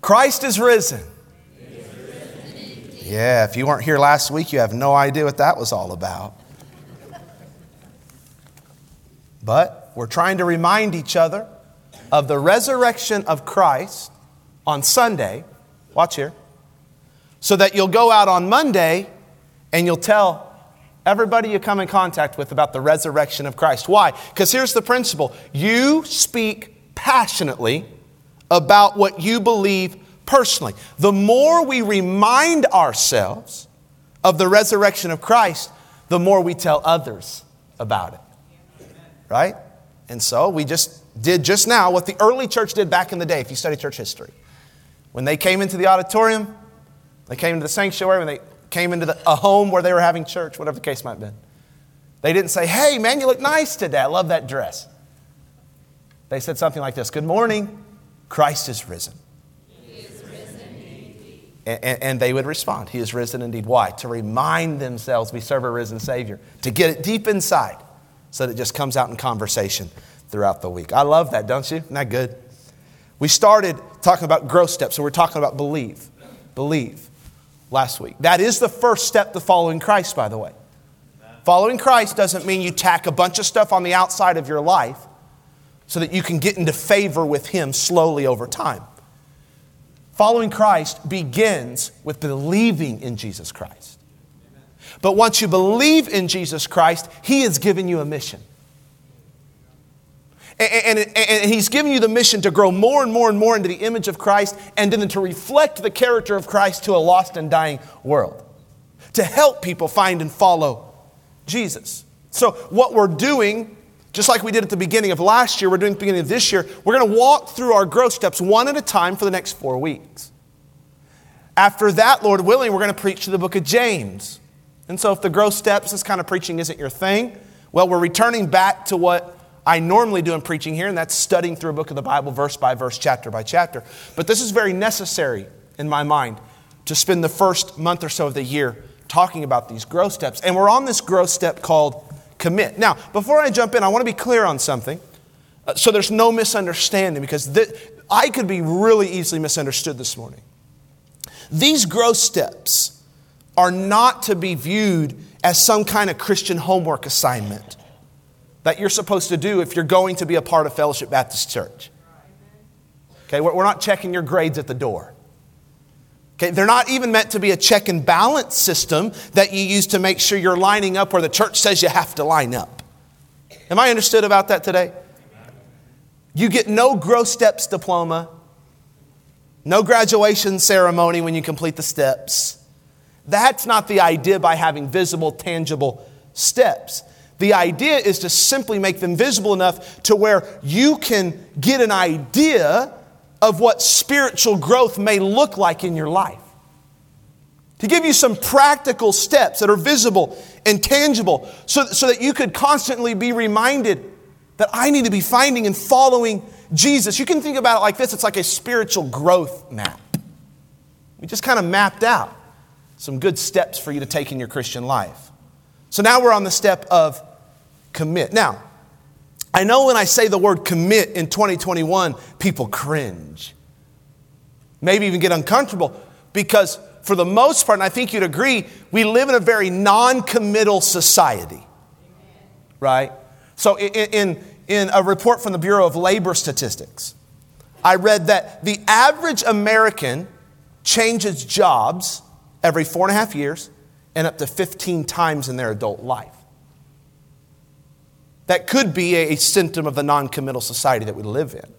Christ is risen. Yeah, if you weren't here last week, you have no idea what that was all about. But we're trying to remind each other of the resurrection of Christ on Sunday. Watch here. So that you'll go out on Monday and you'll tell everybody you come in contact with about the resurrection of Christ. Why? Because here's the principle you speak passionately about what you believe personally. The more we remind ourselves of the resurrection of Christ, the more we tell others about it. Right? And so we just did just now what the early church did back in the day, if you study church history. When they came into the auditorium, they came into the sanctuary, when they came into the, a home where they were having church, whatever the case might have been. They didn't say, Hey, man, you look nice today. I love that dress. They said something like this Good morning, Christ is risen. Is risen and, and, and, they would respond, He is risen indeed. Why? To remind themselves we serve a risen Savior, to get it deep inside so that it just comes out in conversation throughout the week. I love that, don't you? Isn't that good? We started talking about growth steps, so we're talking about believe. Believe last week. That is the first step to following Christ, by the way. Following Christ doesn't mean you tack a bunch of stuff on the outside of your life so that you can get into favor with Him slowly over time. Following Christ begins with believing in Jesus Christ. But once you believe in Jesus Christ, He has given you a mission. And, and, and, he's given you the mission to grow more and more and more into the image of Christ and then to reflect the character of Christ to a lost and dying world. To help people find and follow Jesus. So, what we're doing, just like we did at the beginning of last year, we're doing the beginning of this year, we're going to walk through our growth steps one at a time for the next four weeks. After that, Lord willing, we're going to preach to the book of James. And so, if the growth steps, this kind of preaching isn't your thing, well, we're returning back to what I normally do in preaching here, and that's studying through a book of the Bible, verse by verse, chapter by chapter. But this is very necessary in my mind to spend the first month or so of the year talking about these growth steps. And we're on this growth step called commit. Now, before I jump in, I want to be clear on something uh, so there's no misunderstanding because th- I could be really easily misunderstood this morning. These growth steps are not to be viewed as some kind of Christian homework assignment that you're supposed to do if you're going to be a part of Fellowship Baptist Church. Okay, we're not checking your grades at the door. Okay, they're not even meant to be a check and balance system that you use to make sure you're lining up where the church says you have to line up. Am I understood about that today? You get no growth steps diploma, no graduation ceremony when you complete the steps. That's not the idea by having visible, tangible steps. The idea is to simply make them visible enough to where you can get an idea of what spiritual growth may look like in your life. To give you some practical steps that are visible and tangible so, so that you could constantly be reminded that I need to be finding and following Jesus. You can think about it like this it's like a spiritual growth map. We just kind of mapped out some good steps for you to take in your Christian life. So now we're on the step of commit. Now, I know when I say the word commit in 2021, people cringe. Maybe even get uncomfortable because, for the most part, and I think you'd agree, we live in a very non committal society. Right? So, in, in, in a report from the Bureau of Labor Statistics, I read that the average American changes jobs every four and a half years and up to 15 times in their adult life. That could be a symptom of the non committal society that we live in.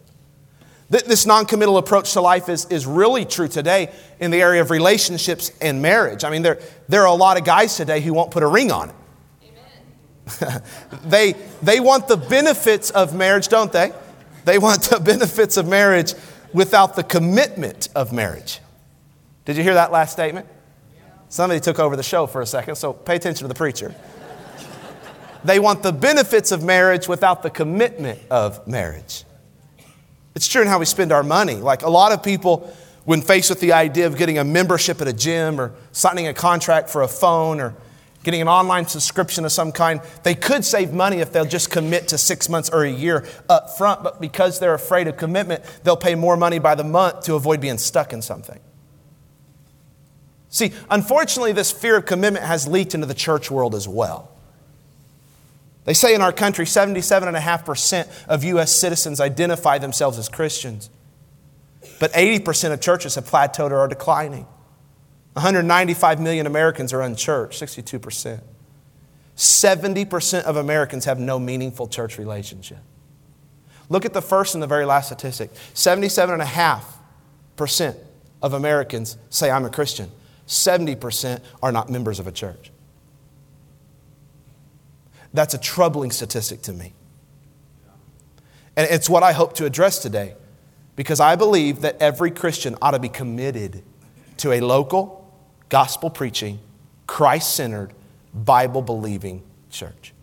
This non committal approach to life is, is really true today in the area of relationships and marriage. I mean, there, there are a lot of guys today who won't put a ring on it. they, they want the benefits of marriage, don't they? They want the benefits of marriage without the commitment of marriage. Did you hear that last statement? Somebody took over the show for a second, so pay attention to the preacher. They want the benefits of marriage without the commitment of marriage. It's true in how we spend our money. Like a lot of people, when faced with the idea of getting a membership at a gym or signing a contract for a phone or getting an online subscription of some kind. They could save money if they'll just commit to six months or a year up front, but because they're afraid of commitment, they'll pay more money by the month to avoid being stuck in something. See, unfortunately, this fear of commitment has leaked into the church world as well. They say in our country, 77.5% of U.S. citizens identify themselves as Christians. But 80% of churches have plateaued or are declining. 195 million Americans are unchurched, 62%. 70% of Americans have no meaningful church relationship. Look at the first and the very last statistic 77.5% of Americans say, I'm a Christian. 70% are not members of a church. That's a troubling statistic to me. And it's what I hope to address today because I believe that every Christian ought to be committed to a local, gospel preaching, Christ centered, Bible believing church.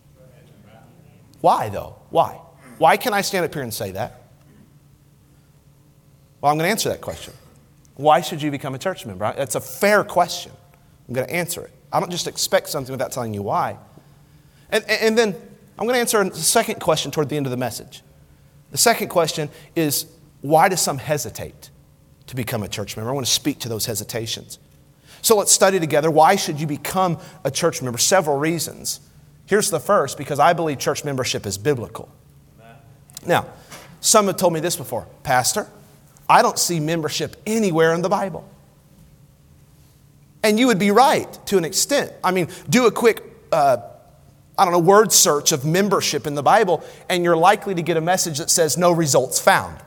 Why, though? Why? Why can I stand up here and say that? Well, I'm going to answer that question. Why should you become a church member? That's a fair question. I'm going to answer it. I don't just expect something without telling you why. And, and then I'm going to answer a second question toward the end of the message. The second question is why do some hesitate to become a church member? I want to speak to those hesitations. So let's study together. Why should you become a church member? Several reasons. Here's the first because I believe church membership is biblical. Now, some have told me this before Pastor, I don't see membership anywhere in the Bible. And you would be right to an extent. I mean, do a quick, uh, I don't know, word search of membership in the Bible, and you're likely to get a message that says no results found.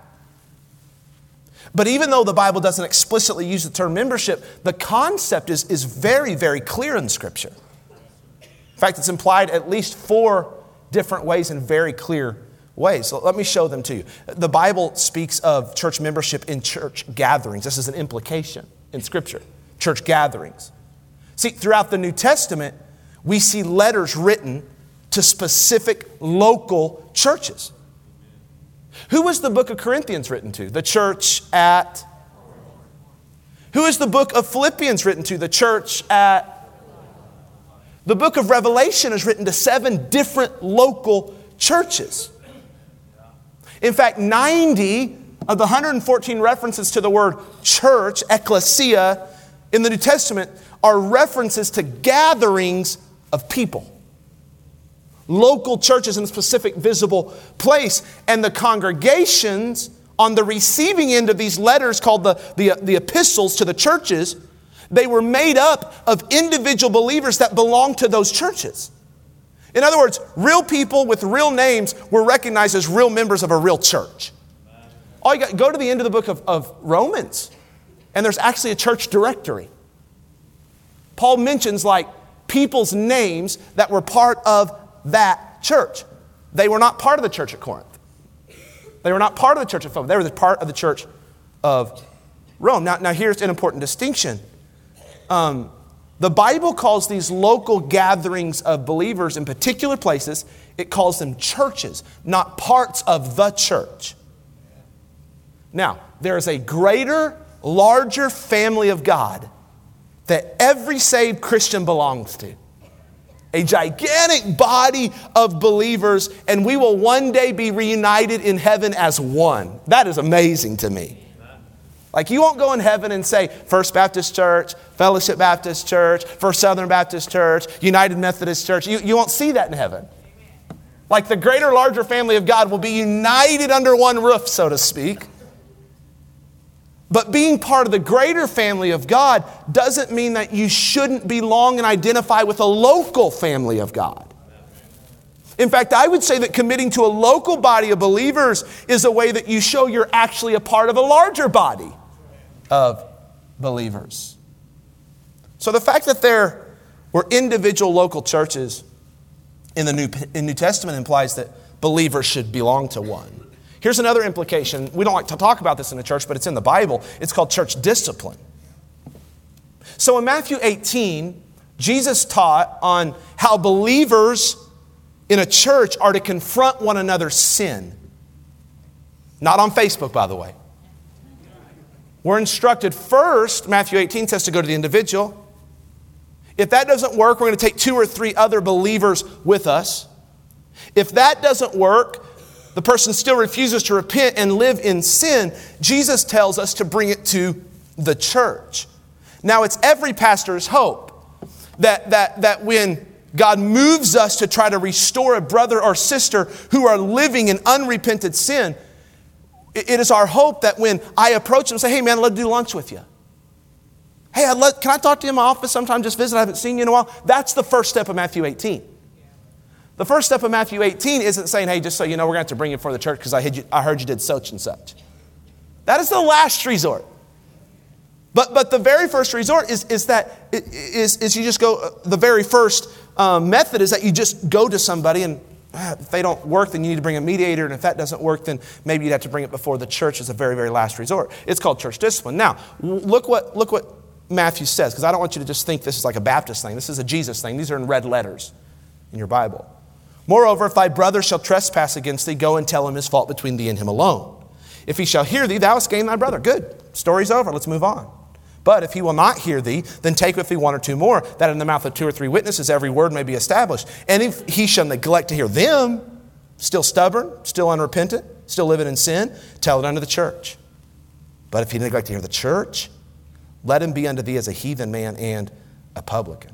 But even though the Bible doesn't explicitly use the term membership, the concept is, is very, very clear in Scripture. In fact, it's implied at least four different ways in very clear ways. So let me show them to you. The Bible speaks of church membership in church gatherings. This is an implication in Scripture church gatherings. See, throughout the New Testament, we see letters written to specific local churches. Who was the book of Corinthians written to? The church at. Who is the book of Philippians written to? The church at. The book of Revelation is written to seven different local churches. In fact, 90 of the 114 references to the word church, ecclesia, in the New Testament are references to gatherings of people. Local churches in a specific visible place. And the congregations on the receiving end of these letters, called the, the, the epistles to the churches, they were made up of individual believers that belonged to those churches. In other words, real people with real names were recognized as real members of a real church. All you got, go to the end of the book of, of Romans, and there's actually a church directory. Paul mentions like people's names that were part of that church. They were not part of the church at Corinth. They were not part of the church of Philippi. They were part of the church of Rome. Now, now here's an important distinction. Um, the Bible calls these local gatherings of believers in particular places, it calls them churches, not parts of the church. Now, there is a greater, larger family of God that every saved Christian belongs to. A gigantic body of believers, and we will one day be reunited in heaven as one. That is amazing to me. Like you won't go in heaven and say First Baptist Church, Fellowship Baptist Church, First Southern Baptist Church, United Methodist Church. You, you won't see that in heaven. Like the greater, larger family of God will be united under one roof, so to speak. But being part of the greater family of God doesn't mean that you shouldn't belong and identify with a local family of God. In fact, I would say that committing to a local body of believers is a way that you show you're actually a part of a larger body of believers. So the fact that there were individual local churches in the New, in New Testament implies that believers should belong to one. Here's another implication. We don't like to talk about this in the church, but it's in the Bible. It's called church discipline. So in Matthew 18, Jesus taught on how believers in a church are to confront one another's sin. Not on Facebook, by the way. We're instructed first, Matthew 18 says to go to the individual. If that doesn't work, we're going to take two or three other believers with us. If that doesn't work, the person still refuses to repent and live in sin, Jesus tells us to bring it to the church. Now, it's every pastor's hope that, that, that when God moves us to try to restore a brother or sister who are living in unrepented sin, it is our hope that when I approach them and say, hey man, to do lunch with you. Hey, I'd can I talk to you in my office sometime, just visit? I haven't seen you in a while. That's the first step of Matthew 18. The first step of Matthew 18 isn't saying, hey, just so you know, we're going to have to bring you before the church because I, I heard you did such and such. That is the last resort. But, but the very first resort is, is that is, is you just go, uh, the very first um, method is that you just go to somebody and ah, if they don't work, then you need to bring a mediator. And if that doesn't work, then maybe you'd have to bring it before the church as a very, very last resort. It's called church discipline. Now, look what, look what Matthew says, because I don't want you to just think this is like a Baptist thing. This is a Jesus thing. These are in red letters in your Bible. Moreover, if thy brother shall trespass against thee, go and tell him his fault between thee and him alone. If he shall hear thee, thou hast gained thy brother. Good. Story's over. Let's move on. But if he will not hear thee, then take with thee one or two more, that in the mouth of two or three witnesses every word may be established. And if he shall neglect to hear them, still stubborn, still unrepentant, still living in sin, tell it unto the church. But if he neglect to hear the church, let him be unto thee as a heathen man and a publican.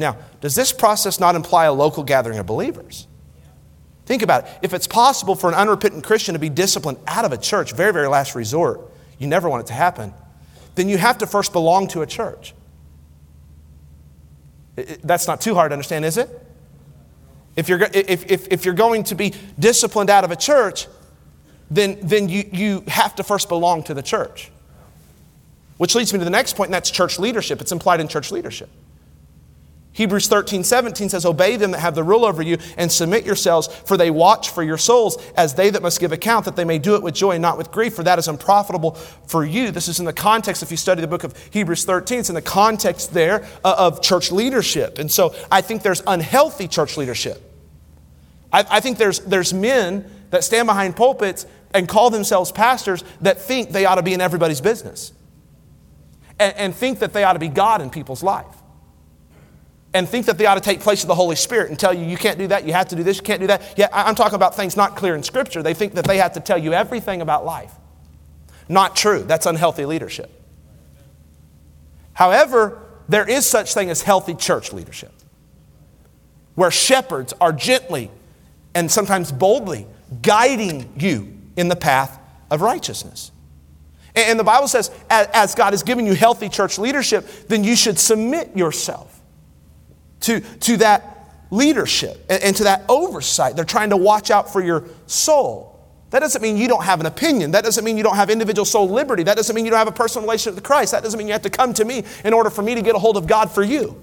Now, does this process not imply a local gathering of believers? Think about it. If it's possible for an unrepentant Christian to be disciplined out of a church, very, very last resort, you never want it to happen then you have to first belong to a church. That's not too hard to understand, is it? If you're, if, if, if you're going to be disciplined out of a church, then, then you, you have to first belong to the church. Which leads me to the next point, and that's church leadership. It's implied in church leadership. Hebrews 13, 17 says, Obey them that have the rule over you and submit yourselves, for they watch for your souls as they that must give account, that they may do it with joy and not with grief, for that is unprofitable for you. This is in the context, if you study the book of Hebrews 13, it's in the context there uh, of church leadership. And so I think there's unhealthy church leadership. I, I think there's, there's men that stand behind pulpits and call themselves pastors that think they ought to be in everybody's business and, and think that they ought to be God in people's life and think that they ought to take place of the Holy Spirit and tell you, you can't do that, you have to do this, you can't do that. Yeah, I'm talking about things not clear in Scripture. They think that they have to tell you everything about life. Not true. That's unhealthy leadership. However, there is such thing as healthy church leadership, where shepherds are gently and sometimes boldly guiding you in the path of righteousness. And the Bible says, as God is giving you healthy church leadership, then you should submit yourself to, to that leadership and, and to that oversight. They're trying to watch out for your soul. That doesn't mean you don't have an opinion. That doesn't mean you don't have individual soul liberty. That doesn't mean you don't have a personal relationship with Christ. That doesn't mean you have to come to me in order for me to get a hold of God for you.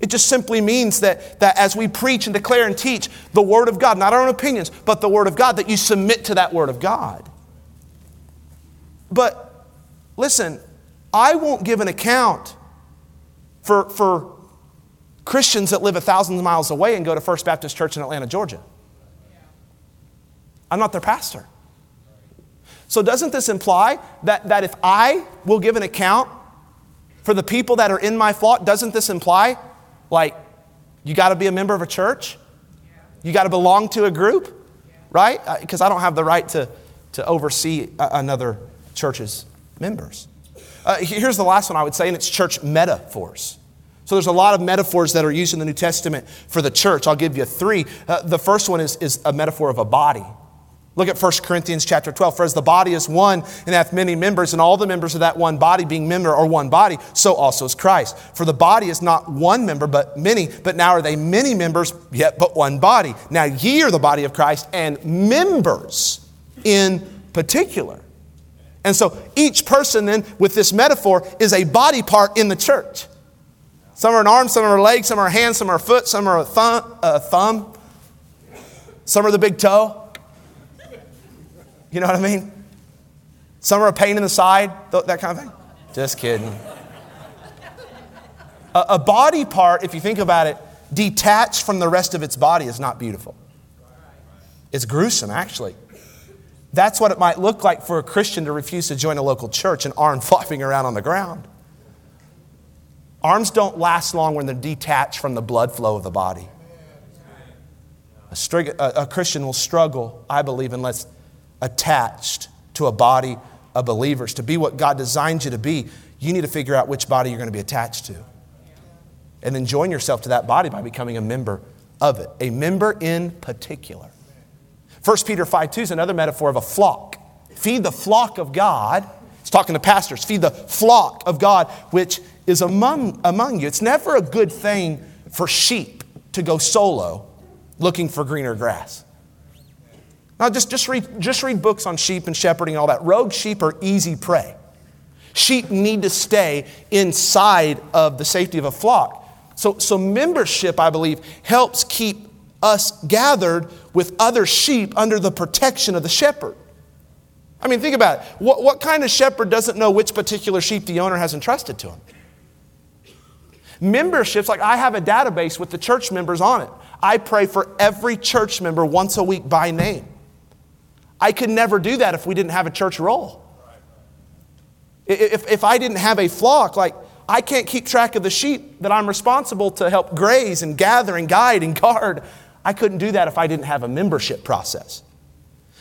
It just simply means that, that as we preach and declare and teach the Word of God, not our own opinions, but the Word of God, that you submit to that Word of God. But listen, I won't give an account for, for Christians that live a thousand miles away and go to First Baptist Church in Atlanta, Georgia. I'm not their pastor. So, doesn't this imply that, that if I will give an account for the people that are in my flock, doesn't this imply like you got to be a member of a church? You got to belong to a group, right? Because uh, I don't have the right to, to oversee another church's members. Uh, here's the last one I would say, and it's church metaphors. So there's a lot of metaphors that are used in the New Testament for the church. I'll give you three. Uh, the first one is, is a metaphor of a body. Look at 1 Corinthians chapter 12. For as the body is one and hath many members, and all the members of that one body being member are one body, so also is Christ. For the body is not one member, but many, but now are they many members, yet but one body. Now ye are the body of Christ, and members in particular. And so each person then, with this metaphor, is a body part in the church. Some are an arm, some are a leg, some are a hand, some are a foot, some are a thumb, a thumb. Some are the big toe. You know what I mean? Some are a pain in the side, that kind of thing. Just kidding. A, a body part, if you think about it, detached from the rest of its body is not beautiful. It's gruesome, actually. That's what it might look like for a Christian to refuse to join a local church, an arm flopping around on the ground. Arms don't last long when they're detached from the blood flow of the body. A, strig- a, a Christian will struggle, I believe, unless attached to a body of believers. To be what God designed you to be, you need to figure out which body you're going to be attached to. And then join yourself to that body by becoming a member of it, a member in particular. 1 Peter 5 2 is another metaphor of a flock. Feed the flock of God. He's talking to pastors. Feed the flock of God, which is among, among you. It's never a good thing for sheep to go solo looking for greener grass. Now, just, just, read, just read books on sheep and shepherding and all that. Rogue sheep are easy prey. Sheep need to stay inside of the safety of a flock. So, so membership, I believe, helps keep us gathered with other sheep under the protection of the shepherd. I mean, think about it. What, what kind of shepherd doesn't know which particular sheep the owner has entrusted to him? Memberships, like I have a database with the church members on it. I pray for every church member once a week by name. I could never do that if we didn't have a church roll. If, if I didn't have a flock, like I can't keep track of the sheep that I'm responsible to help graze and gather and guide and guard. I couldn't do that if I didn't have a membership process.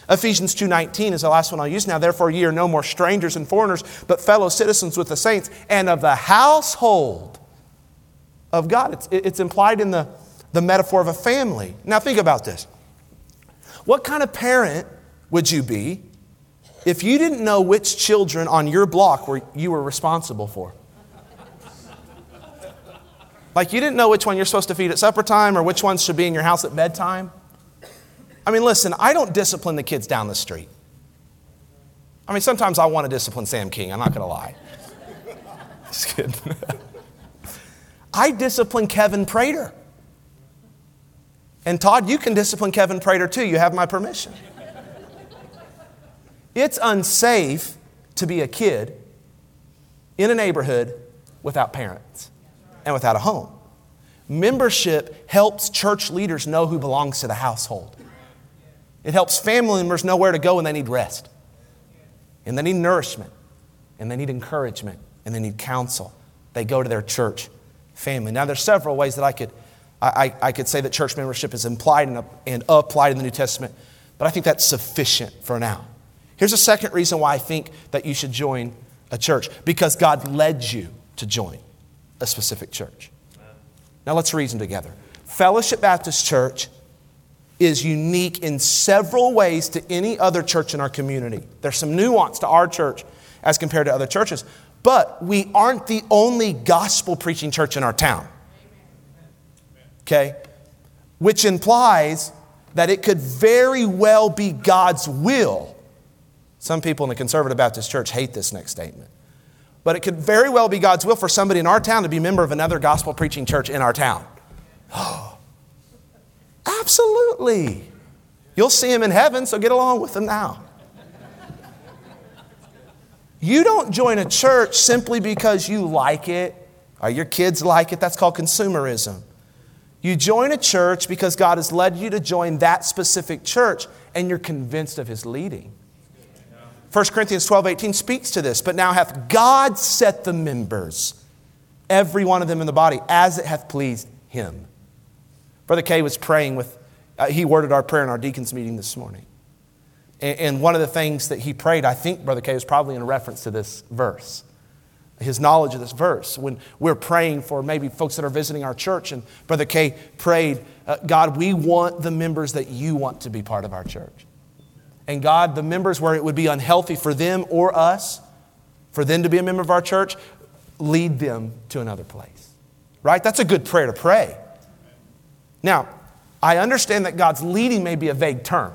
Ephesians 2:19 is the last one I'll use now. Therefore, ye are no more strangers and foreigners, but fellow citizens with the saints and of the household of God. It's, it's implied in the, the metaphor of a family. Now, think about this. What kind of parent would you be if you didn't know which children on your block were, you were responsible for? Like you didn't know which one you're supposed to feed at supper time or which ones should be in your house at bedtime. I mean, listen, I don't discipline the kids down the street. I mean, sometimes I want to discipline Sam King, I'm not going to lie. Just kidding. I discipline Kevin Prater. And Todd, you can discipline Kevin Prater too. You have my permission. It's unsafe to be a kid in a neighborhood without parents and without a home. Membership helps church leaders know who belongs to the household. It helps family members know where to go when they need rest, and they need nourishment, and they need encouragement, and they need counsel. They go to their church family. Now, there's several ways that I could, I, I could say that church membership is implied and, and applied in the New Testament, but I think that's sufficient for now. Here's a second reason why I think that you should join a church because God led you to join a specific church. Now let's reason together. Fellowship Baptist Church is unique in several ways to any other church in our community. There's some nuance to our church as compared to other churches, but we aren't the only gospel preaching church in our town. Okay? Which implies that it could very well be God's will. Some people in the Conservative Baptist Church hate this next statement. But it could very well be God's will for somebody in our town to be a member of another gospel preaching church in our town. Oh, Absolutely. You'll see him in heaven, so get along with him now. You don't join a church simply because you like it or your kids like it. That's called consumerism. You join a church because God has led you to join that specific church and you're convinced of his leading. 1 Corinthians 12, 18 speaks to this. But now hath God set the members, every one of them in the body, as it hath pleased him. Brother Kay was praying with, uh, he worded our prayer in our deacons meeting this morning. And, one of the things that he prayed, I think Brother K, was probably in reference to this verse his knowledge of this verse. When we're praying for maybe folks that are visiting our church, and Brother K prayed, uh, God, we want the members that you want to be part of our church and God, the members where it would be unhealthy for them or us, for them to be a member of our church, lead them to another place. Right? That's a good prayer to pray. Now, I understand that God's leading may be a vague term.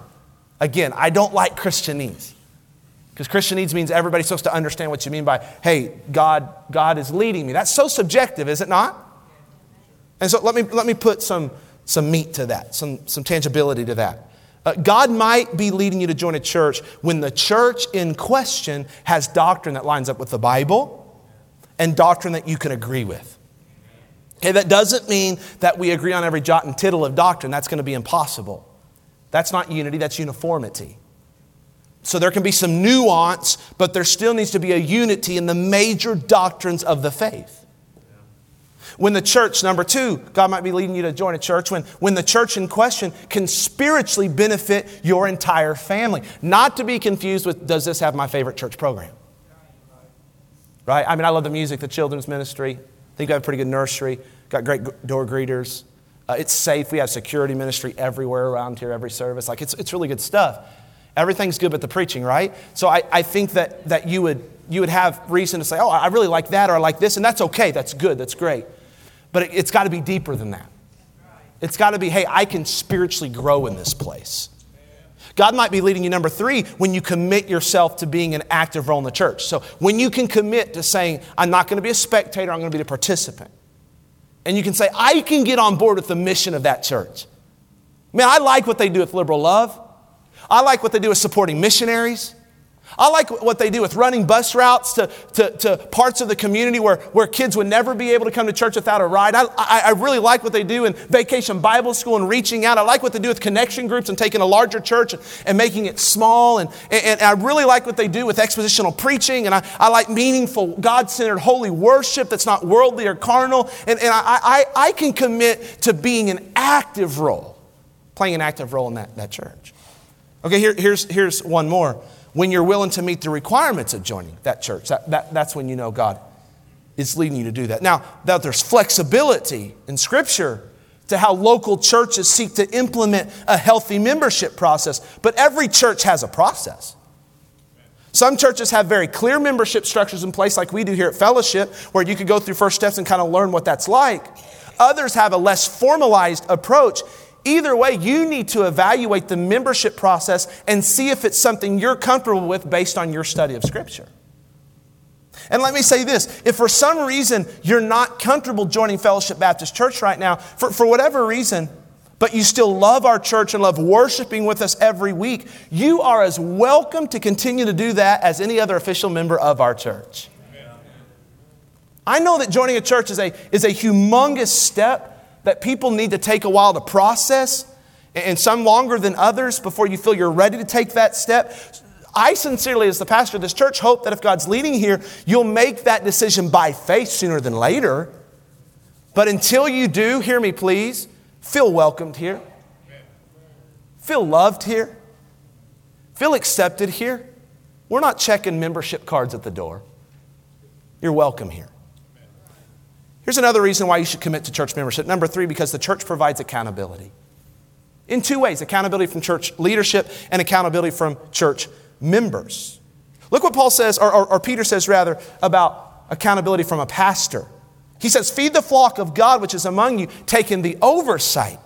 Again, I don't like Christianese. Because Christianese means everybody's supposed to understand what you mean by, hey, God, God is leading me. That's so subjective, is it not? And so let me, let me put some, some meat to that, some, some tangibility to that. Uh, God might be leading you to join a church when the church in question has doctrine that lines up with the Bible and doctrine that you can agree with. Okay, that doesn't mean that we agree on every jot and tittle of doctrine. That's going to be impossible. That's not unity, that's uniformity. So there can be some nuance, but there still needs to be a unity in the major doctrines of the faith. When the church, number two, God might be leading you to join a church, when, when the church in question can spiritually benefit your entire family. Not to be confused with, does this have my favorite church program? Right? I mean, I love the music, the children's ministry. I think we have a pretty good nursery, got great door greeters. Uh, it's safe. We have security ministry everywhere around here, every service. Like, it's, it's really good stuff. Everything's good but the preaching, right? So I, I think that, that you, would, you would have reason to say, oh, I really like that or I like this, and that's okay. That's good. That's great. But it, it's got to be deeper than that. It's got to be, hey, I can spiritually grow in this place. God might be leading you, number three, when you commit yourself to being an active role in the church. So when you can commit to saying, I'm not going to be a spectator, I'm going to be a participant. And you can say, I can get on board with the mission of that church. Man, I like what they do with liberal love. I like what they do with supporting missionaries. I like what they do with running bus routes to, to, to, parts of the community where, where kids would never be able to come to church without a ride. I, I, I, really like what they do in vacation Bible school and reaching out. I like what they do with connection groups and taking a larger church and making it small. And, and, and I really like what they do with expositional preaching. And I, I like meaningful, God centered, holy worship that's not worldly or carnal. And, and I, I, I can commit to being an active role, playing an active role in that, that church. Okay, here, here's, here's one more when you're willing to meet the requirements of joining that church. That, that, that's when you know God is leading you to do that. Now, that there's flexibility in Scripture to how local churches seek to implement a healthy membership process, but every church has a process. Some churches have very clear membership structures in place, like we do here at Fellowship, where you could go through first steps and kind of learn what that's like. Others have a less formalized approach Either way, you need to evaluate the membership process and see if it's something you're comfortable with based on your study of Scripture. And let me say this if for some reason you're not comfortable joining Fellowship Baptist Church right now, for, for whatever reason, but you still love our church and love worshiping with us every week, you are as welcome to continue to do that as any other official member of our church. I know that joining a church is a, is a humongous step that people need to take a while to process, and some longer than others before you feel you're ready to take that step. I sincerely, as the pastor of this church, hope that if God's leading here, you'll make that decision by faith sooner than later. But until you do, hear me please, feel welcomed here, feel loved here, feel accepted here. We're not checking membership cards at the door. You're welcome here. Here's another reason why you should commit to church membership. Number three, because the church provides accountability. In two ways accountability from church leadership and accountability from church members. Look what Paul says, or, or, or Peter says rather, about accountability from a pastor. He says, Feed the flock of God which is among you, taking the oversight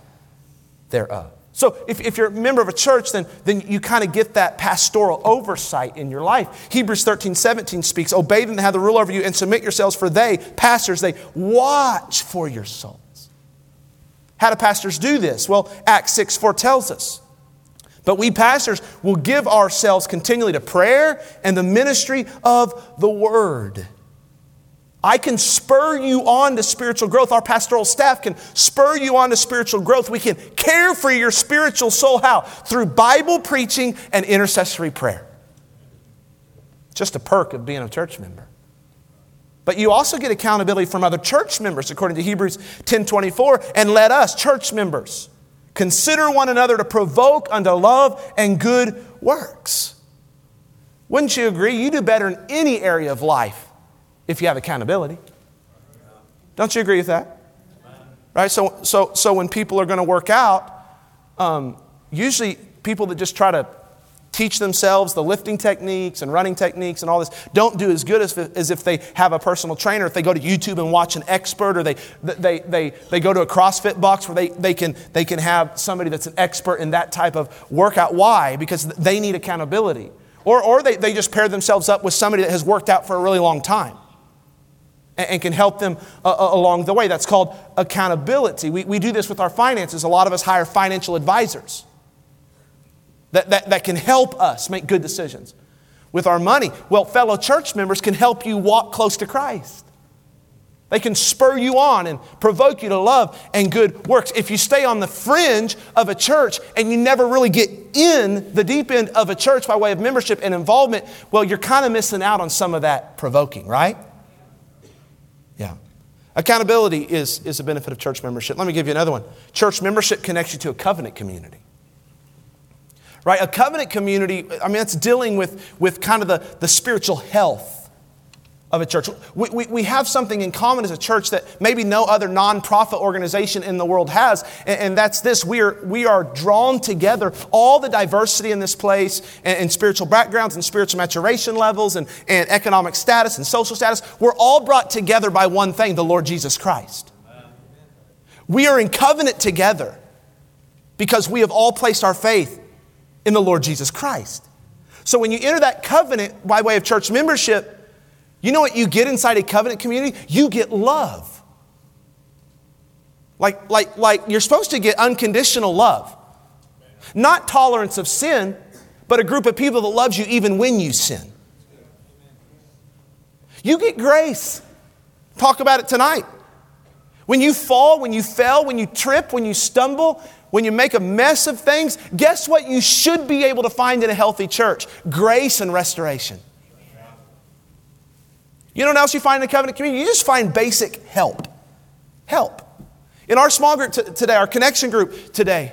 thereof. So if, if you're a member of a church, then, then you kind of get that pastoral oversight in your life. Hebrews 13, 17 speaks, Obey them that have the rule over you and submit yourselves, for they, pastors, they watch for your souls. How do pastors do this? Well, Acts 6, 4 tells us. But we pastors will give ourselves continually to prayer and the ministry of the word. I can spur you on to spiritual growth. Our pastoral staff can spur you on to spiritual growth. We can care for your spiritual soul. How? Through Bible preaching and intercessory prayer. Just a perk of being a church member. But you also get accountability from other church members, according to Hebrews 10:24. And let us, church members, consider one another to provoke unto love and good works. Wouldn't you agree? You do better in any area of life if you have accountability. Don't you agree with that? Right? So, so, so when people are going to work out, um, usually people that just try to teach themselves the lifting techniques and running techniques and all this don't do as good as, as if they have a personal trainer if they go to youtube and watch an expert or they, they, they, they go to a crossfit box where they, they, can, they can have somebody that's an expert in that type of workout why because they need accountability or, or they, they just pair themselves up with somebody that has worked out for a really long time and can help them uh, uh, along the way. That's called accountability. We, we do this with our finances. A lot of us hire financial advisors that, that, that can help us make good decisions. With our money, well, fellow church members can help you walk close to Christ. They can spur you on and provoke you to love and good works. If you stay on the fringe of a church and you never really get in the deep end of a church by way of membership and involvement, well, you're kind of missing out on some of that provoking, right? Accountability is, is a benefit of church membership. Let me give you another one. Church membership connects you to a covenant community. Right? A covenant community, I mean, it's dealing with, with kind of the, the spiritual health of a church. We, we, we, have something in common as a church that maybe no other nonprofit organization in the world has, and, and that's this we are, we are drawn together, all the diversity in this place, and, and, spiritual backgrounds, and spiritual maturation levels, and, and economic status, and social status. We're all brought together by one thing the Lord Jesus Christ. We are in covenant together because we have all placed our faith in the Lord Jesus Christ. So when you enter that covenant by way of church membership, you know what you get inside a covenant community? You get love. Like, like, like you're supposed to get unconditional love. Not tolerance of sin, but a group of people that loves you even when you sin. You get grace. Talk about it tonight. When you fall, when you fail, when you trip, when you stumble, when you make a mess of things, guess what you should be able to find in a healthy church? Grace and restoration. You know what else you find in the covenant community? You just find basic help. Help. In our small group t- today, our connection group today,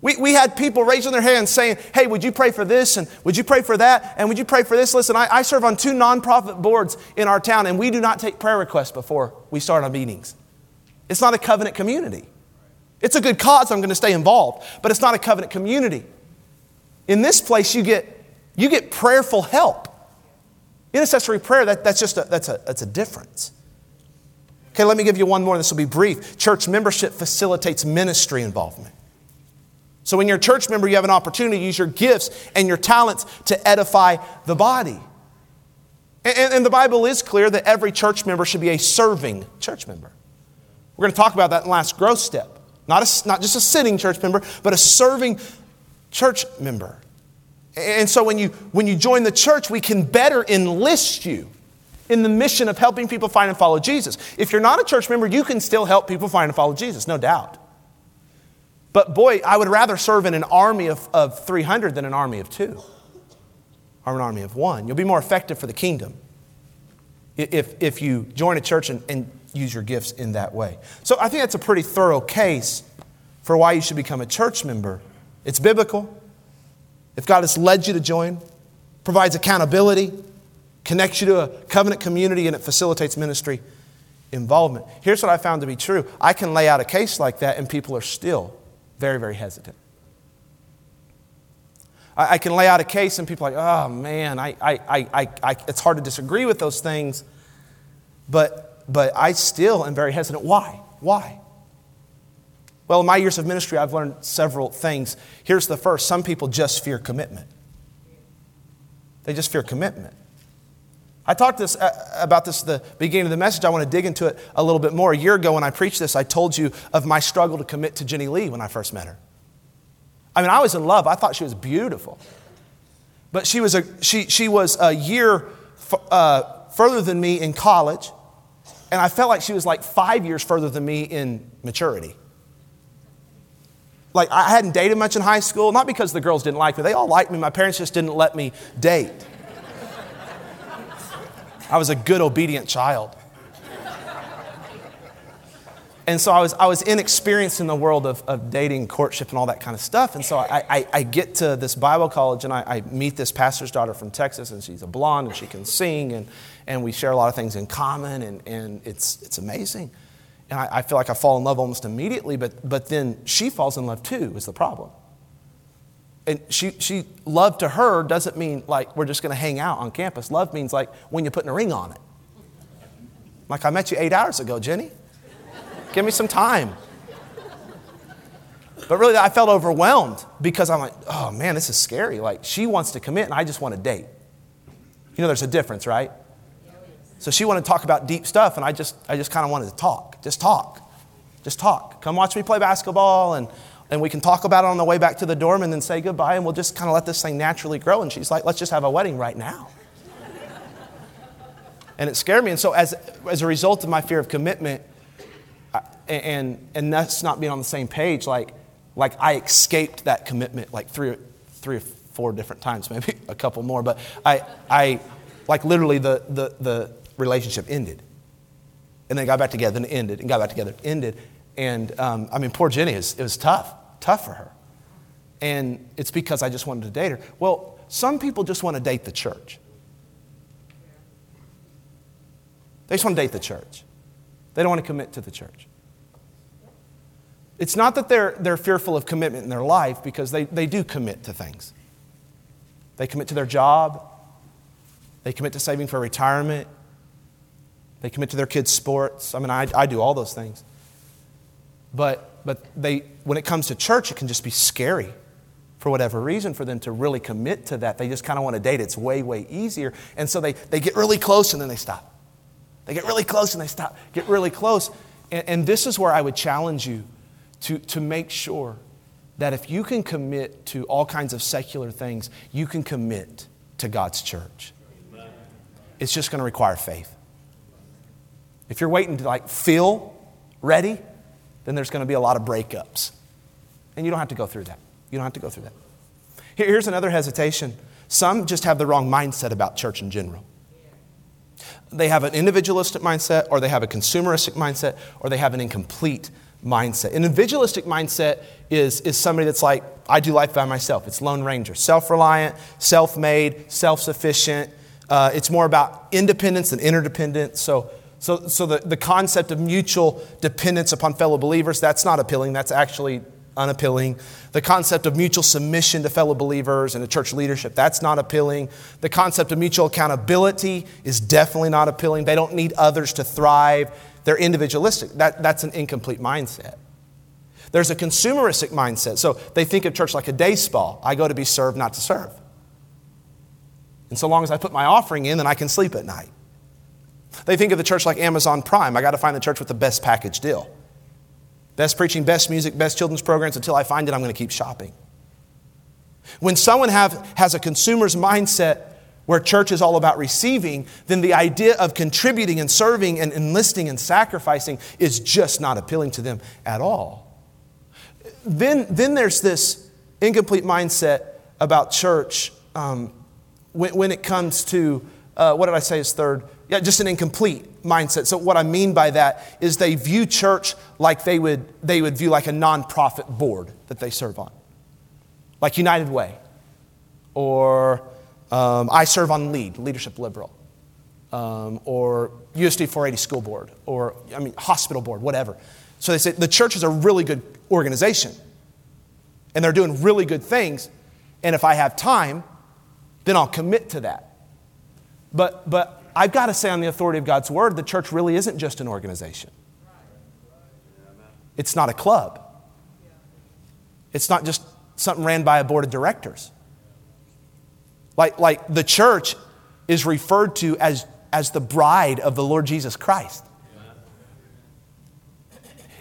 we, we had people raising their hands saying, Hey, would you pray for this? And would you pray for that? And would you pray for this? Listen, I, I serve on two nonprofit boards in our town, and we do not take prayer requests before we start our meetings. It's not a covenant community. It's a good cause, I'm going to stay involved, but it's not a covenant community. In this place, you get, you get prayerful help. Intercessory prayer, that, that's just a, that's, a, that's a difference. Okay, let me give you one more. This will be brief. Church membership facilitates ministry involvement. So, when you're a church member, you have an opportunity to use your gifts and your talents to edify the body. And, and the Bible is clear that every church member should be a serving church member. We're going to talk about that in last growth step. Not, a, not just a sitting church member, but a serving church member. And so when you, when you join the church, we can better enlist you in the mission of helping people find and follow Jesus. If you're not a church member, you can still help people find and follow Jesus, no doubt. But boy, I would rather serve in an army of, of 300 than an army of two or an army of one. You'll be more effective for the kingdom if, if you join a church and, and use your gifts in that way. So I think that's a pretty thorough case for why you should become a church member. It's biblical if God has led you to join, provides accountability, connects you to a covenant community, and it facilitates ministry involvement. Here's what I found to be true I can lay out a case like that, and people are still very, very hesitant. I, I can lay out a case, and people are like, oh man, I, I, I, I, it's hard to disagree with those things, but, but I still am very hesitant. Why? Why? Well, in my years of ministry, I've learned several things. Here's the first some people just fear commitment. They just fear commitment. I talked this, uh, about this at the beginning of the message. I want to dig into it a little bit more. A year ago, when I preached this, I told you of my struggle to commit to Jenny Lee when I first met her. I mean, I was in love. I thought she was beautiful. But she was a, she, she was a year f- uh, further than me in college, and I felt like she was like five years further than me in maturity. Like, I hadn't dated much in high school, not because the girls didn't like me. They all liked me. My parents just didn't let me date. I was a good, obedient child. And so I was, I was inexperienced in the world of, of dating, courtship, and all that kind of stuff. And so I, I, I get to this Bible college and I, I, meet this pastor's daughter from Texas, and she's a blonde and she can sing, and, and we share a lot of things in common, and, and it's, it's amazing. And I, I feel like I fall in love almost immediately, but, but then she falls in love too, is the problem. And she, she, love to her doesn't mean like we're just going to hang out on campus. Love means like when you're putting a ring on it. Like I met you eight hours ago, Jenny. Give me some time. But really, I felt overwhelmed because I'm like, oh man, this is scary. Like, she wants to commit and I just want to date. You know, there's a difference, right? So she wanted to talk about deep stuff, and I just, I just kind of wanted to talk. Just talk. Just talk. Come watch me play basketball, and, and we can talk about it on the way back to the dorm and then say goodbye, and we'll just kind of let this thing naturally grow. And she's like, let's just have a wedding right now. and it scared me. And so, as, as a result of my fear of commitment, I, and, and that's not being on the same page, like, like I escaped that commitment like three, three or four different times, maybe a couple more. But I, I like literally the, the, the relationship ended. and then got back together and ended, and got back together, ended. And um, I mean, poor Jenny, it was tough, tough for her. And it's because I just wanted to date her. Well, some people just want to date the church. They just want to date the church. They don't want to commit to the church. It's not that they're, they're fearful of commitment in their life because they, they do commit to things. They commit to their job, they commit to saving for retirement, they commit to their kids' sports. I mean, I, I do all those things. But, but they, when it comes to church, it can just be scary for whatever reason for them to really commit to that. They just kind of want to date. It's way, way easier. And so they, they get really close and then they stop. They get really close and they stop, get really close. And, and this is where I would challenge you to, to make sure that if you can commit to all kinds of secular things, you can commit to God's church. It's just going to require faith. If you're waiting to like feel ready, then there's going to be a lot of breakups. And you don't have to go through that. You don't have to go through that. Here's another hesitation. Some just have the wrong mindset about church in general. They have an individualistic mindset, or they have a consumeristic mindset, or they have an incomplete mindset. An individualistic mindset is, is somebody that's like, I do life by myself. It's Lone Ranger, self reliant, self made, self sufficient. Uh, it's more about independence than interdependence. So, so, so the, the concept of mutual dependence upon fellow believers, that's not appealing. That's actually unappealing. The concept of mutual submission to fellow believers and to church leadership, that's not appealing. The concept of mutual accountability is definitely not appealing. They don't need others to thrive. They're individualistic. That, that's an incomplete mindset. There's a consumeristic mindset. So they think of church like a day spa. I go to be served, not to serve. And so long as I put my offering in, then I can sleep at night. They think of the church like Amazon Prime. I got to find the church with the best package deal. Best preaching, best music, best children's programs. Until I find it, I'm going to keep shopping. When someone have, has a consumer's mindset where church is all about receiving, then the idea of contributing and serving and enlisting and sacrificing is just not appealing to them at all. Then, then there's this incomplete mindset about church um, when, when it comes to, uh, what did I say is third? Yeah, just an incomplete mindset. So what I mean by that is they view church like they would, they would view like a nonprofit board that they serve on. Like United Way. Or um, I serve on LEAD, Leadership Liberal. Um, or USD 480 School Board. Or, I mean, Hospital Board, whatever. So they say the church is a really good organization. And they're doing really good things. And if I have time, then I'll commit to that. But, but I've got to say, on the authority of God's word, the church really isn't just an organization. It's not a club. It's not just something ran by a board of directors. Like, like the church is referred to as, as the bride of the Lord Jesus Christ.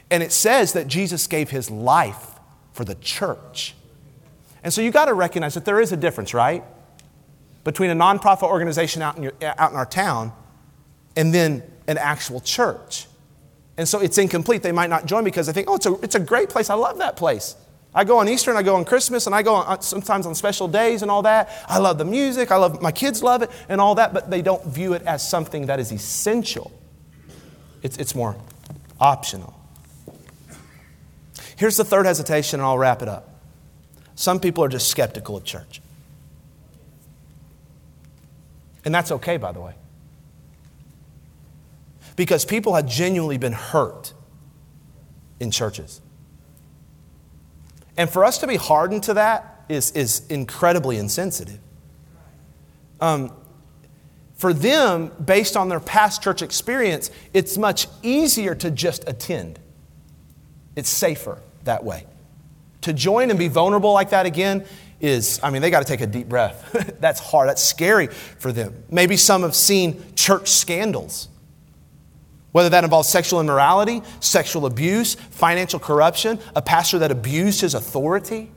And it says that Jesus gave his life for the church. And so you got to recognize that there is a difference, right? Between a nonprofit organization out in, your, out in our town and then an actual church. And so it's incomplete. They might not join because they think, oh, it's a, it's a great place. I love that place. I go on Easter and I go on Christmas and I go on, uh, sometimes on special days and all that. I love the music. I love my kids love it and all that, but they don't view it as something that is essential. It's, it's more optional. Here's the third hesitation, and I'll wrap it up. Some people are just skeptical of church. And that's okay, by the way. Because people have genuinely been hurt in churches. And for us to be hardened to that is, is incredibly insensitive. Um, for them, based on their past church experience, it's much easier to just attend. It's safer that way. To join and be vulnerable like that again is, I mean, they got to take a deep breath. That's hard. That's scary for them. Maybe some have seen church scandals, whether that involves sexual immorality, sexual abuse, financial corruption, a pastor that abused his authority.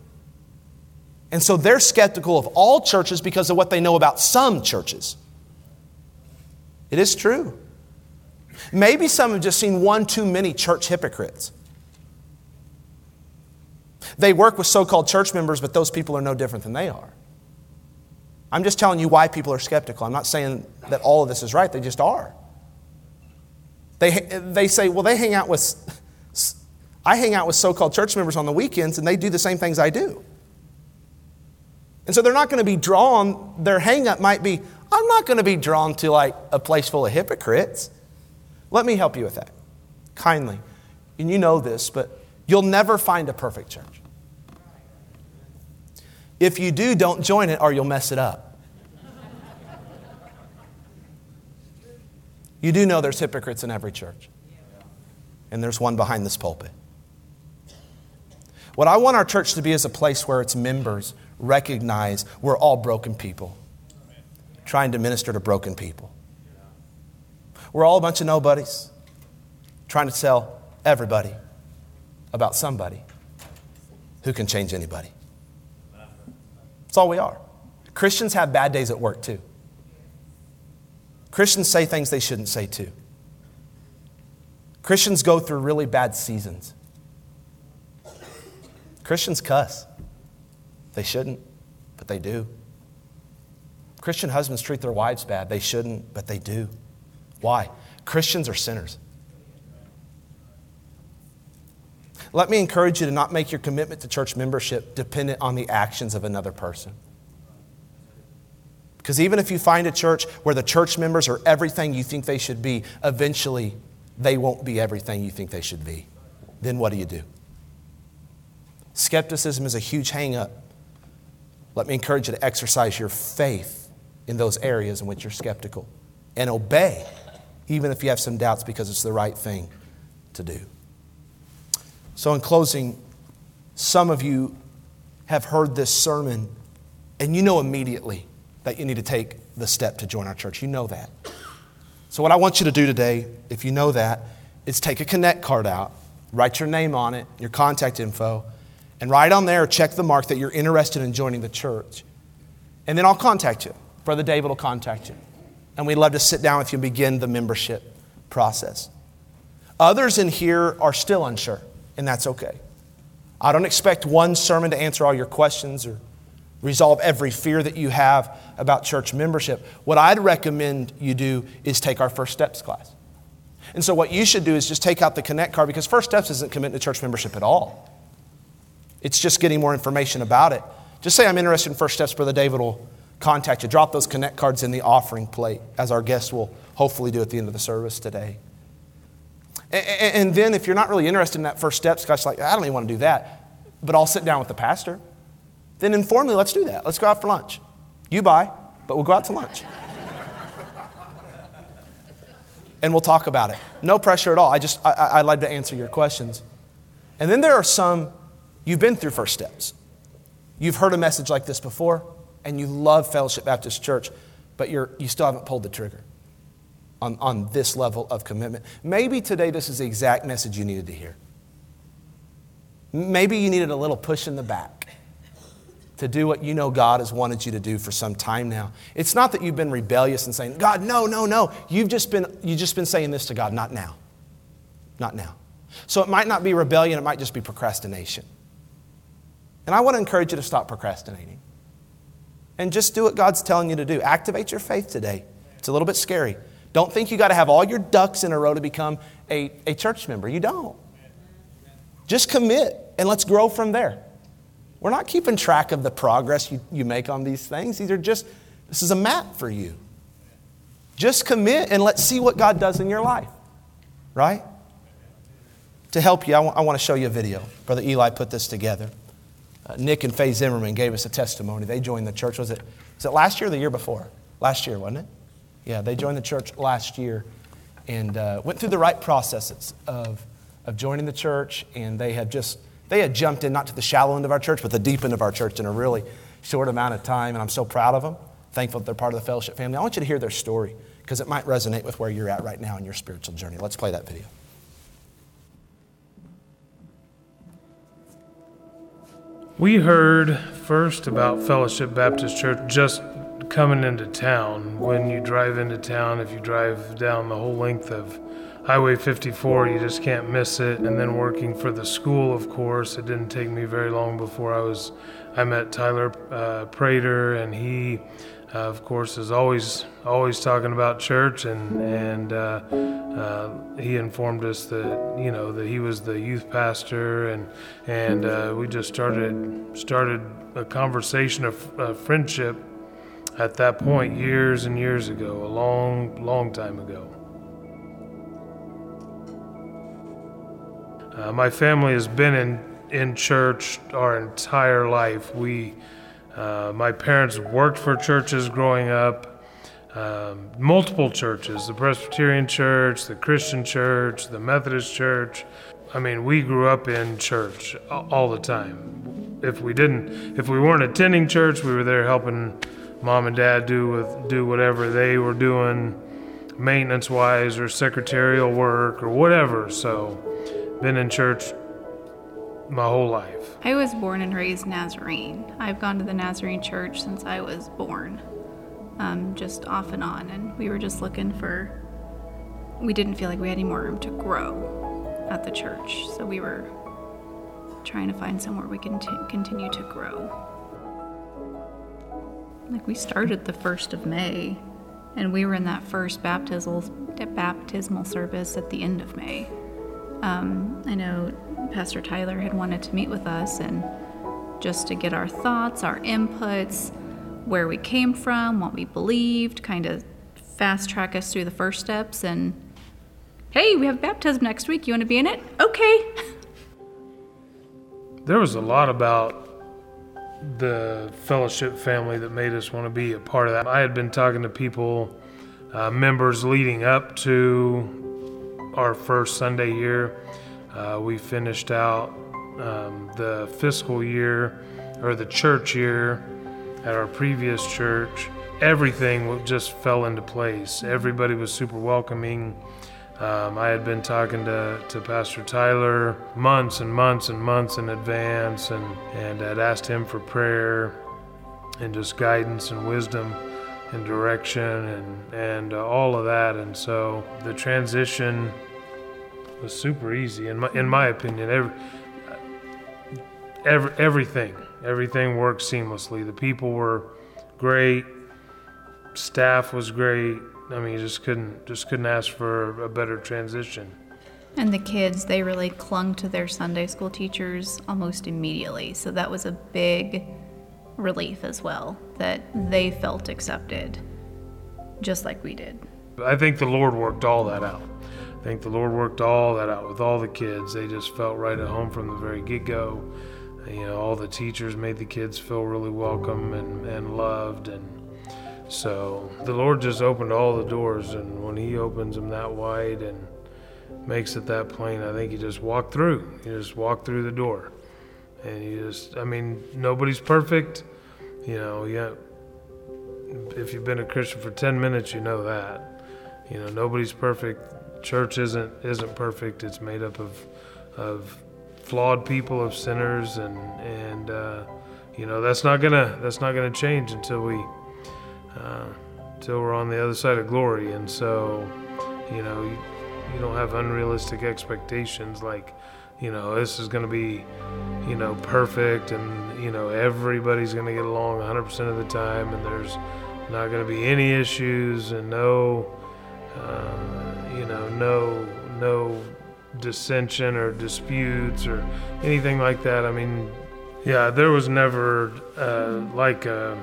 And so they're skeptical of all churches because of what they know about some churches. It is true. Maybe some have just seen one too many church hypocrites. They work with so called church members, but those people are no different than they are. I'm just telling you why people are skeptical. I'm not saying that all of this is right, they just are. They, they say, well, they hang out with, I hang out with so called church members on the weekends and they do the same things I do. And so they're not going to be drawn, their hang up might be, I'm not going to be drawn to like a place full of hypocrites. Let me help you with that kindly. And you know this, but you'll never find a perfect church. If you do, don't join it or you'll mess it up. You do know there's hypocrites in every church, and there's one behind this pulpit. What I want our church to be is a place where its members recognize we're all broken people trying to minister to broken people. We're all a bunch of nobodies trying to tell everybody about somebody who can change anybody. That's all we are. Christians have bad days at work too. Christians say things they shouldn't say too. Christians go through really bad seasons. Christians cuss. They shouldn't, but they do. Christian husbands treat their wives bad. They shouldn't, but they do. Why? Christians are sinners. Let me encourage you to not make your commitment to church membership dependent on the actions of another person. Because even if you find a church where the church members are everything you think they should be, eventually they won't be everything you think they should be. Then what do you do? Skepticism is a huge hang up. Let me encourage you to exercise your faith in those areas in which you're skeptical and obey, even if you have some doubts, because it's the right thing to do. So, in closing, some of you have heard this sermon and you know immediately that you need to take the step to join our church. You know that. So, what I want you to do today, if you know that, is take a Connect card out, write your name on it, your contact info, and write on there, check the mark that you're interested in joining the church. And then I'll contact you. Brother David will contact you. And we'd love to sit down with you and begin the membership process. Others in here are still unsure, and that's okay. I don't expect one sermon to answer all your questions or resolve every fear that you have about church membership. What I'd recommend you do is take our First Steps class. And so, what you should do is just take out the Connect card because First Steps isn't committing to church membership at all. It's just getting more information about it. Just say, I'm interested in First Steps. Brother David will contact you. Drop those Connect cards in the offering plate, as our guests will hopefully do at the end of the service today. And then, if you're not really interested in that First step, Scott's like, I don't even want to do that, but I'll sit down with the pastor then informally, let's do that. Let's go out for lunch. You buy, but we'll go out to lunch. and we'll talk about it. No pressure at all. I just, I, would like to answer your questions. And then there are some, you've been through first steps. You've heard a message like this before, and you love Fellowship Baptist Church, but you're, you still haven't pulled the trigger on, on this level of commitment. Maybe today this is the exact message you needed to hear. Maybe you needed a little push in the back to do what you know God has wanted you to do for some time now. It's not that you've been rebellious and saying, God, no, no, no. You've just been, you've just been saying this to God, not now. Not now. So it might not be rebellion, it might just be procrastination. And I want to encourage you to stop procrastinating and just do what God's telling you to do. Activate your faith today. It's a little bit scary. Don't think you got to have all your ducks in a row to become a, a church member. You don't. Just commit and let's grow from there. We're not keeping track of the progress you, you make on these things. These are just, this is a map for you. Just commit and let's see what God does in your life, right? To help you, I, w- I want to show you a video. Brother Eli put this together. Uh, Nick and Faye Zimmerman gave us a testimony. They joined the church. Was it, was it last year or the year before? Last year, wasn't it? Yeah, they joined the church last year and uh, went through the right processes of, of joining the church, and they have just they had jumped in not to the shallow end of our church, but the deep end of our church in a really short amount of time, and I'm so proud of them. Thankful that they're part of the fellowship family. I want you to hear their story because it might resonate with where you're at right now in your spiritual journey. Let's play that video. We heard first about Fellowship Baptist Church just coming into town. When you drive into town, if you drive down the whole length of Highway 54, you just can't miss it. And then working for the school, of course, it didn't take me very long before I was, I met Tyler uh, Prater, and he, uh, of course, is always always talking about church and and uh, uh, he informed us that you know that he was the youth pastor, and and uh, we just started started a conversation of friendship at that point years and years ago, a long long time ago. Uh, my family has been in in church our entire life. We uh, my parents worked for churches growing up um, multiple churches the Presbyterian Church, the Christian Church, the Methodist Church. I mean, we grew up in church all the time. If we didn't, if we weren't attending church, we were there helping mom and dad do with do whatever they were doing, maintenance wise or secretarial work or whatever. So, been in church my whole life. I was born and raised Nazarene. I've gone to the Nazarene church since I was born um, just off and on. And we were just looking for, we didn't feel like we had any more room to grow at the church. So we were trying to find somewhere we can t- continue to grow. Like we started the 1st of May, and we were in that first baptismal, baptismal service at the end of May. Um, I know Pastor Tyler had wanted to meet with us and just to get our thoughts, our inputs, where we came from, what we believed, kind of fast track us through the first steps. And hey, we have baptism next week. You want to be in it? Okay. There was a lot about the fellowship family that made us want to be a part of that. I had been talking to people, uh, members leading up to our first Sunday year. Uh, we finished out um, the fiscal year or the church year at our previous church, everything just fell into place. Everybody was super welcoming. Um, I had been talking to, to Pastor Tyler months and months and months in advance and, and had asked him for prayer and just guidance and wisdom and direction and, and uh, all of that. And so the transition was super easy, in my, in my opinion. Every, every, everything Everything worked seamlessly. The people were great. Staff was great. I mean, you just couldn't just couldn't ask for a better transition. And the kids, they really clung to their Sunday school teachers almost immediately. So that was a big relief as well that they felt accepted just like we did. I think the Lord worked all that out. I think the Lord worked all that out with all the kids. They just felt right at home from the very get go you know all the teachers made the kids feel really welcome and, and loved and so the lord just opened all the doors and when he opens them that wide and makes it that plain i think you just walk through. You just walk through the door. And you just i mean nobody's perfect you know yeah. If you've been a christian for 10 minutes you know that. You know nobody's perfect. Church isn't isn't perfect. It's made up of of flawed people of sinners and and uh, you know that's not gonna that's not gonna change until we uh, until we're on the other side of glory and so you know you, you don't have unrealistic expectations like you know this is gonna be you know perfect and you know everybody's gonna get along 100% of the time and there's not gonna be any issues and no uh, you know no no dissension or disputes or anything like that. I mean, yeah, there was never uh, like a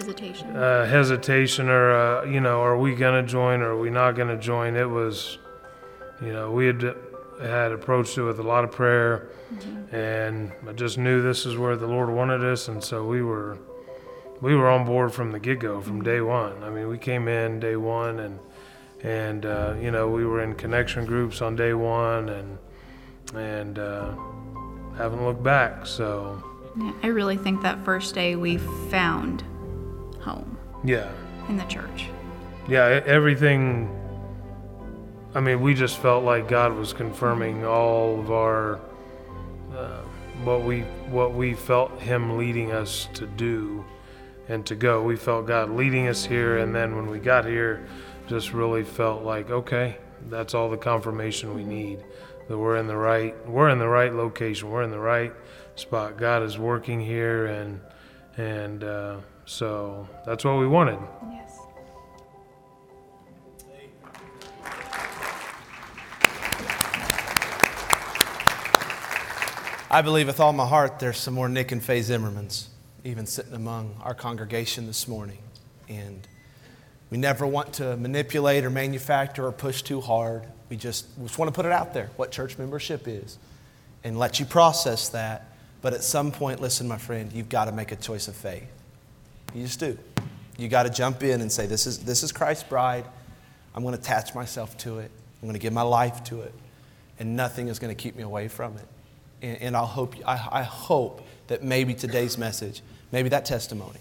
hesitation, a hesitation, or a, you know, are we gonna join or are we not gonna join? It was, you know, we had had approached it with a lot of prayer, mm-hmm. and I just knew this is where the Lord wanted us, and so we were. We were on board from the get go, from day one. I mean, we came in day one and and uh, you know we were in connection groups on day one and and uh, haven't looked back so yeah, i really think that first day we found home. Yeah. In the church. Yeah everything i mean we just felt like god was confirming all of our uh, what we what we felt him leading us to do and to go. We felt god leading us here and then when we got here just really felt like okay, that's all the confirmation we need that we're in the right we're in the right location, we're in the right spot. God is working here, and and uh, so that's what we wanted. Yes. I believe with all my heart there's some more Nick and Faye Zimmermans even sitting among our congregation this morning. And we never want to manipulate or manufacture or push too hard. We just, we just want to put it out there what church membership is and let you process that. But at some point, listen, my friend, you've got to make a choice of faith. You just do. You got to jump in and say, this is, this is Christ's bride. I'm going to attach myself to it. I'm going to give my life to it. And nothing is going to keep me away from it. And, and I'll hope, I, I hope that maybe today's message, maybe that testimony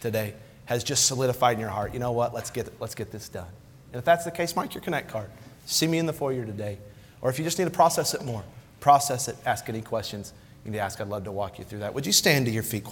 today has just solidified in your heart. You know what? Let's get, let's get this done. And if that's the case, mark your Connect card. See me in the foyer today. Or if you just need to process it more, process it, ask any questions you need to ask. I'd love to walk you through that. Would you stand to your feet?